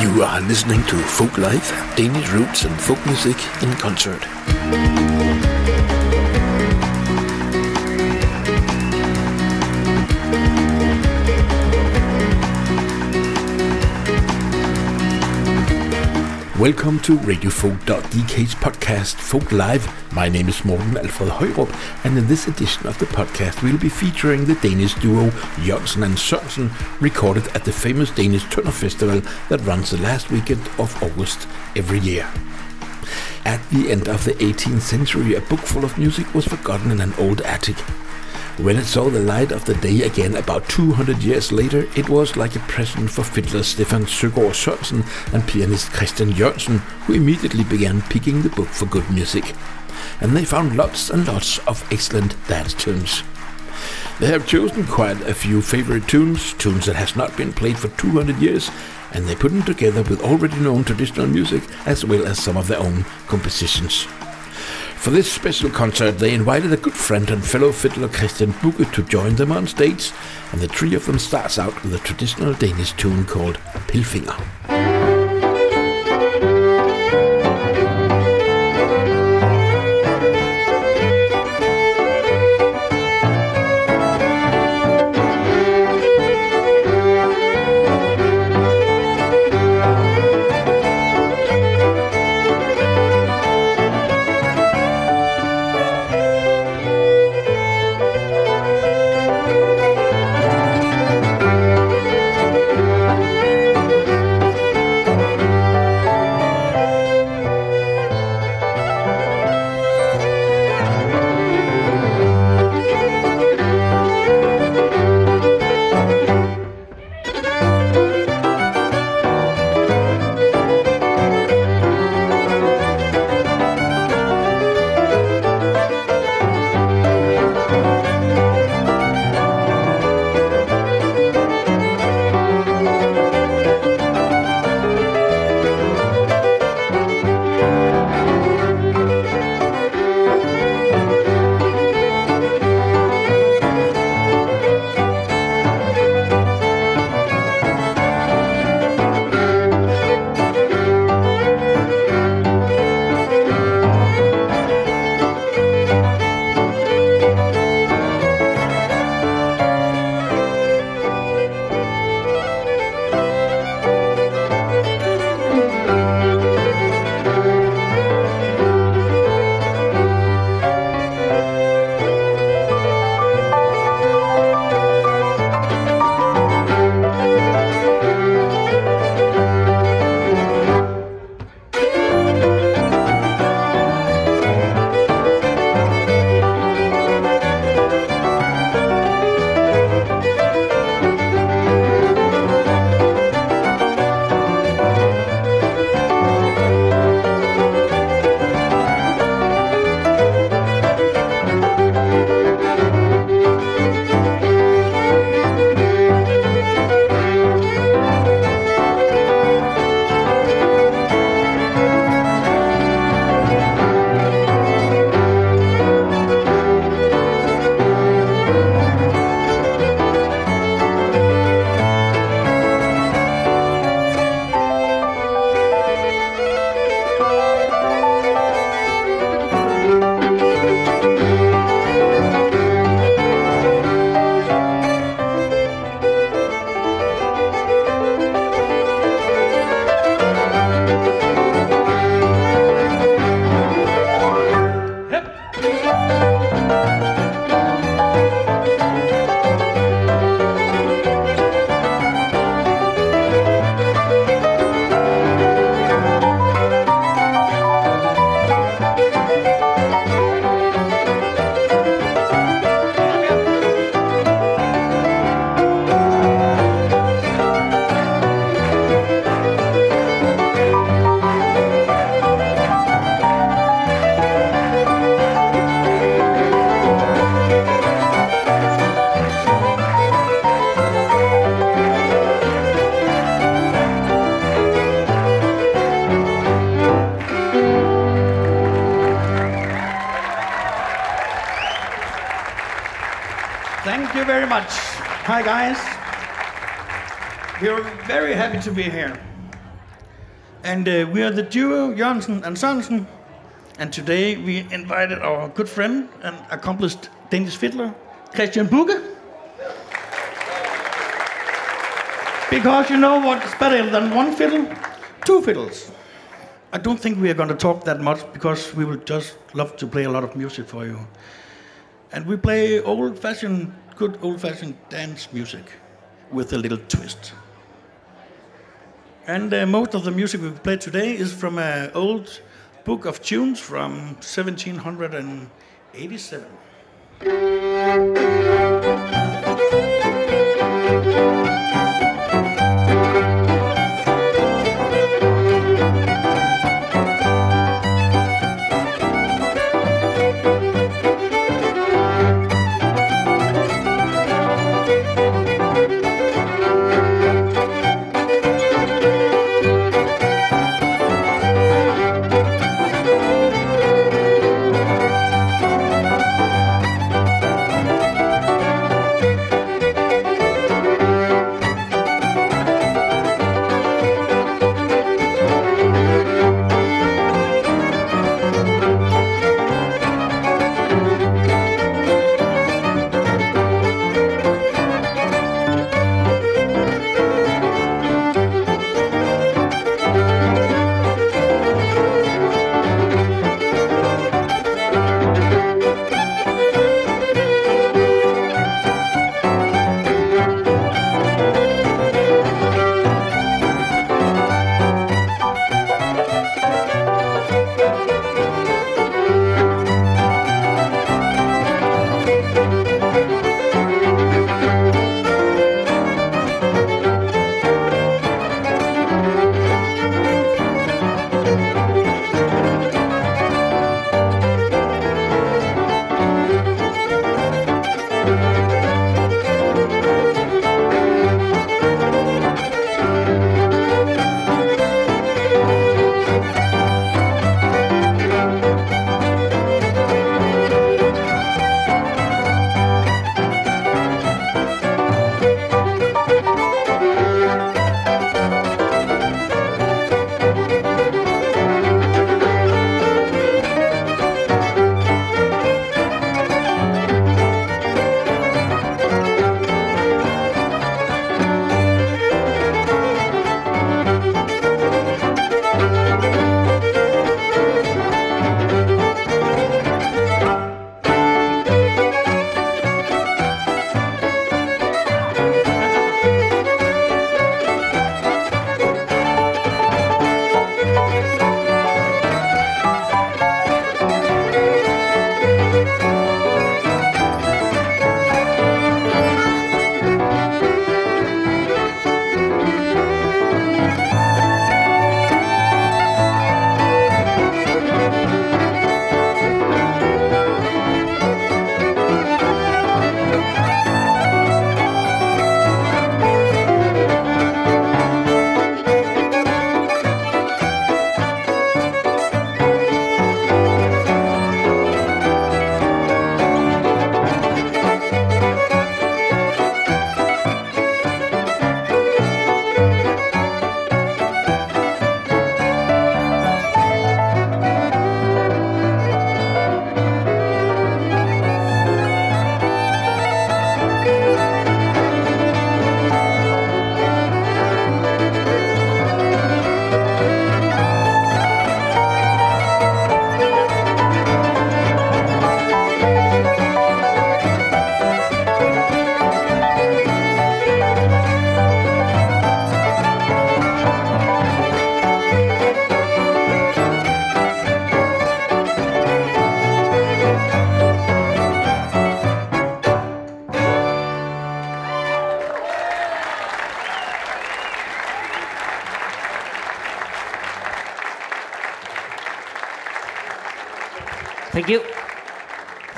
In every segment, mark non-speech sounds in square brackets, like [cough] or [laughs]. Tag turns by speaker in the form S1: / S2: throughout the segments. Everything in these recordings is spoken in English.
S1: You are listening to Folk Live, Danish roots and folk music in concert. Welcome to RadioFolk.dk's podcast Folk Live. My name is Morten Alfred Højrup, and in this edition of the podcast, we'll be featuring the Danish duo Jørgensen and Sørensen, recorded at the famous Danish Tønder Festival that runs the last weekend of August every year. At the end of the 18th century, a book full of music was forgotten in an old attic. When it saw the light of the day again about 200 years later, it was like a present for fiddler Stefan Søegaard Sørensen and pianist Kristian Jørgensen, who immediately began picking the book for good music. And they found lots and lots of excellent dance tunes. They have chosen quite a few favorite tunes, tunes that has not been played for 200 years, and they put them together with already known traditional music as well as some of their own compositions. For this special concert, they invited a good friend and fellow fiddler Kristian Bugge to join them on stage, and the three of them starts out with a traditional Danish tune called Pilfinger.
S2: Very much. Hi, guys. We're very happy to be here. And uh, we are the duo Jørgensen and Sørensen. And today we invited our good friend and accomplished Danish fiddler, Kristian Bugge. Because you know what's better than one fiddle? Two fiddles. I don't think we are going to talk that much because we will just love to play a lot of music for you. And we play old fashioned, good old fashioned dance music with a little twist. And uh, most of the music we play today is from an old book of tunes from 1787.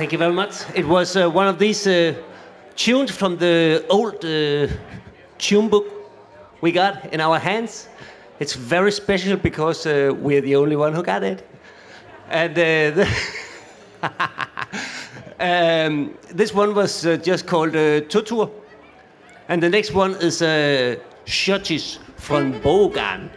S3: Thank you very much. It was uh, one of these uh, tunes from the old uh, tune book we got in our hands. It's very special because uh, we're the only one who got it. And uh, [laughs] um, this one was uh, just called uh, Tutur. And the next one is uh, Schottis von Bogan.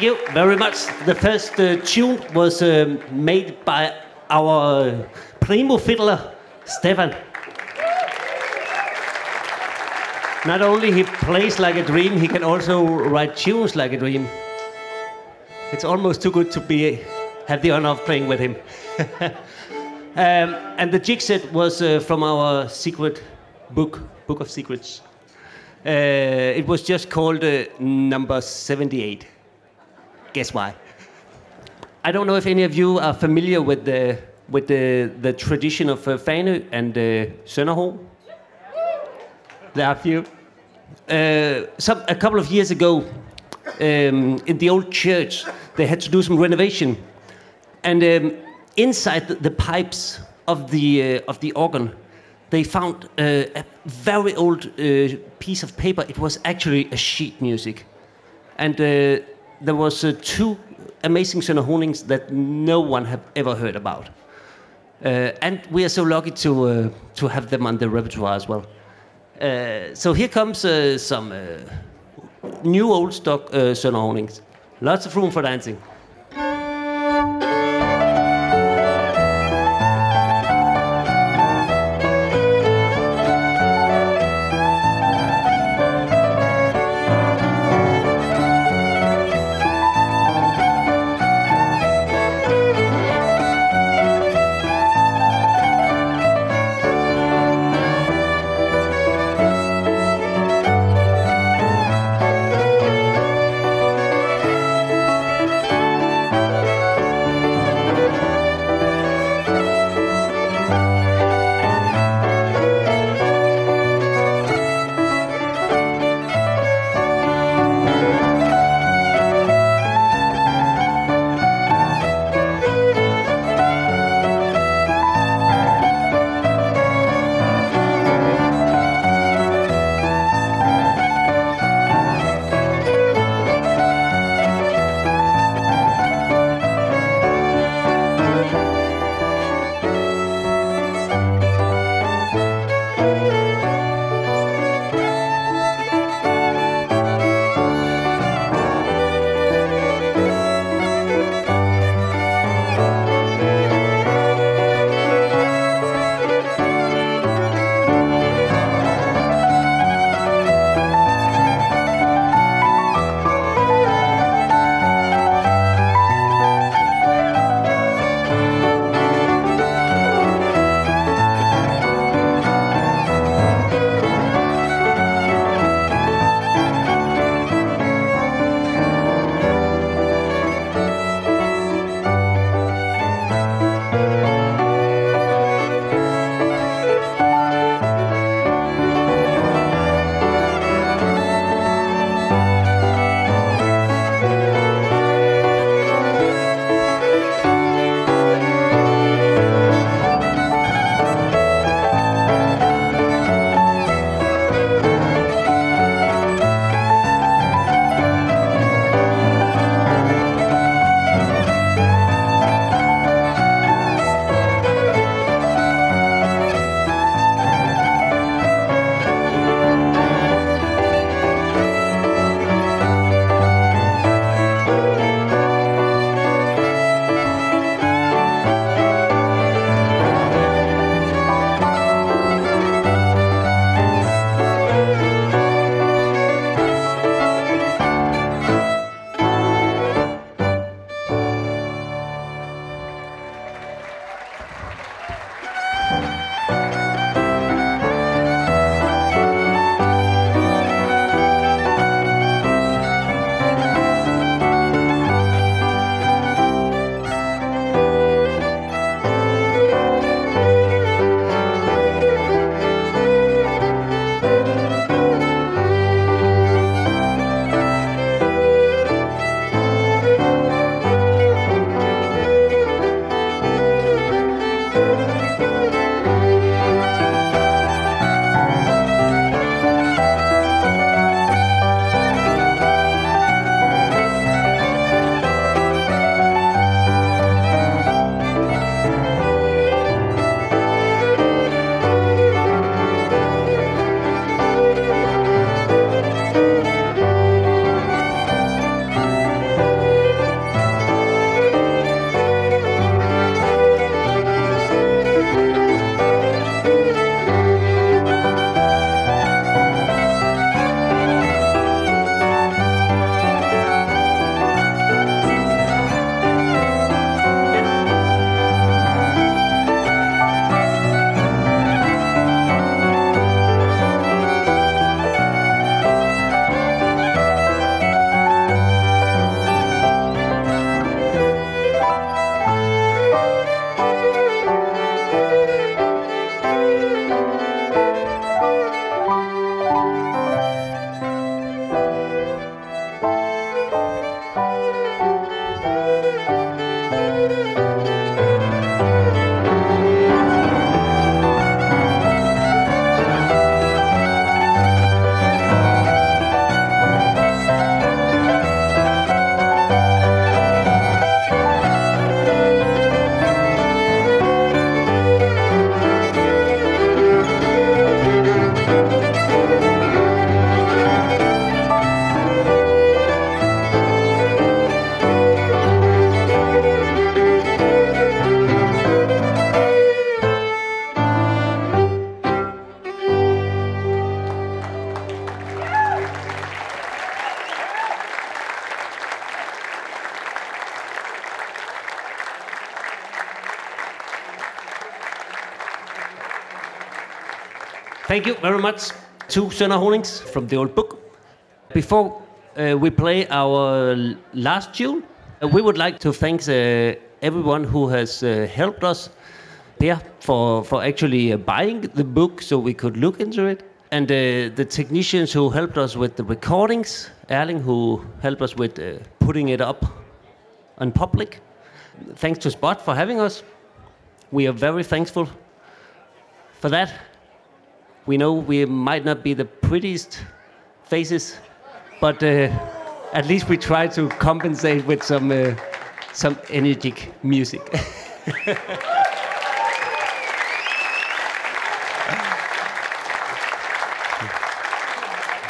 S3: Thank you very much. The first uh, tune was um, made by our uh, primo fiddler, Stefan. Not only he plays like a dream, he can also write tunes like a dream. It's almost too good to be have the honor of playing with him. [laughs] um, and the jig set was uh, from our secret book, Book of Secrets. Uh, it was just called uh, number 78. Guess why? I don't know if any of you are familiar with the with the, the tradition of uh, Fanø and uh. There are a few. Uh, some, a couple of years ago, um, in the old church, they had to do some renovation, and um, inside the, the, pipes of the uh, of the organ, they found uh, a very old uh, piece of paper. It was actually a sheet music, and uh, there was uh, two amazing Sønderhonings that no one have ever heard about. Uh, and we are so lucky to, uh, to have them on the repertoire as well. Uh, so here comes uh, some uh, new old stock uh. Lots of room for dancing. Thank you very much to Sønderhonings from the old book. Before uh, we play our last tune, uh, we would like to thank uh, everyone who has uh, helped us here for, for actually uh, buying the book so we could look into it. And uh, the technicians who helped us with the recordings, Erling, who helped us with putting it up on public. Thanks to Spot for having us. We are very thankful for that. We know we might not be the prettiest faces, but uh, at least we try to compensate with some uh, some energetic music. [laughs]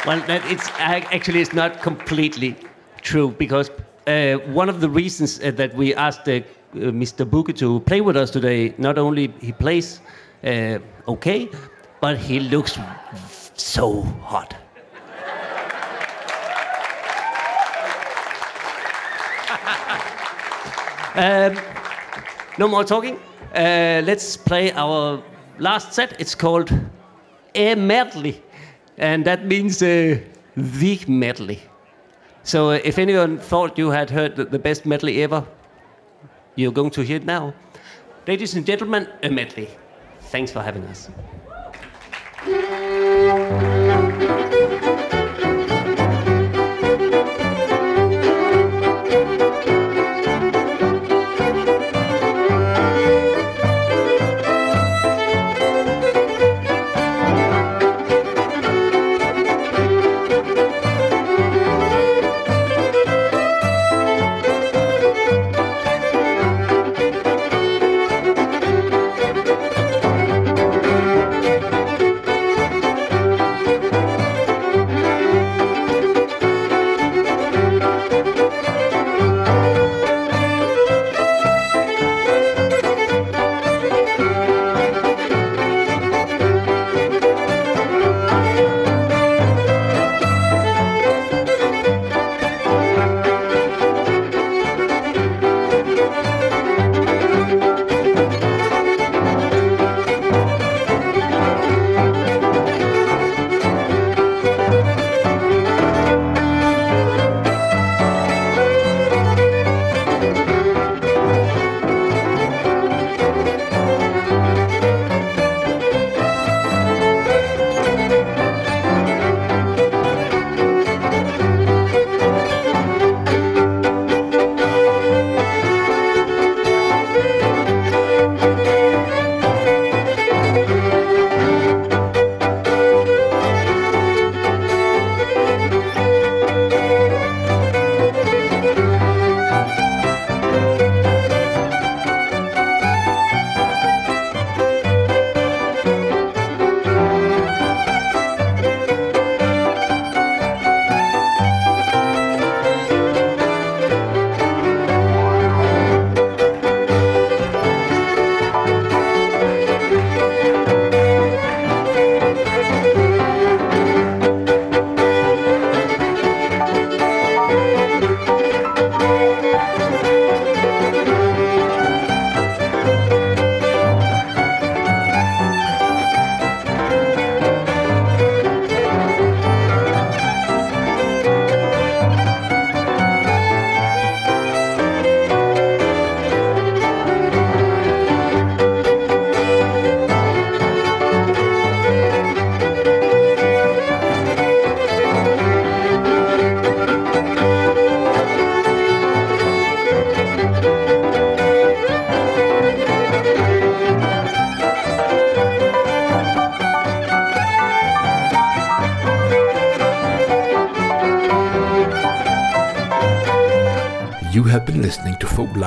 S3: well, that it's actually it's not completely true because uh, one of the reasons uh, that we asked uh, Mr. Bugge to play with us today, not only he plays uh, okay, but he looks so hot. [laughs] um, no more talking. Uh, let's play our last set. It's called A Medley, and that means uh, the medley. So, uh, if anyone thought you had heard the best medley ever, you're going to hear it now. Ladies and gentlemen, a medley. Thanks for having us. Thank you.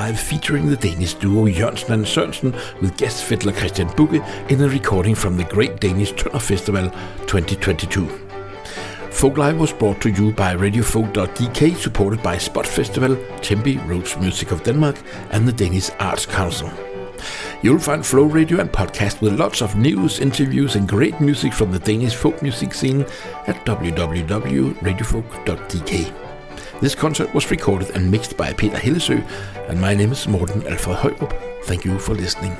S1: Live featuring the Danish duo Jørgensen and Sørensen with guest fiddler Kristian Bugge in a recording from the Great Danish Tønder Festival 2022. Folk Live was brought to you by RadioFolk.dk, supported by Spot Festival, Tempe, Rhodes Music of Denmark, and the Danish Arts Council. You'll find Flow Radio and podcast with lots of news, interviews, and great music from the Danish folk music scene at www.radiofolk.dk. This concert was recorded and mixed by Peter Hillesø, and my name is Morten Alfred Højrup. Thank you for listening.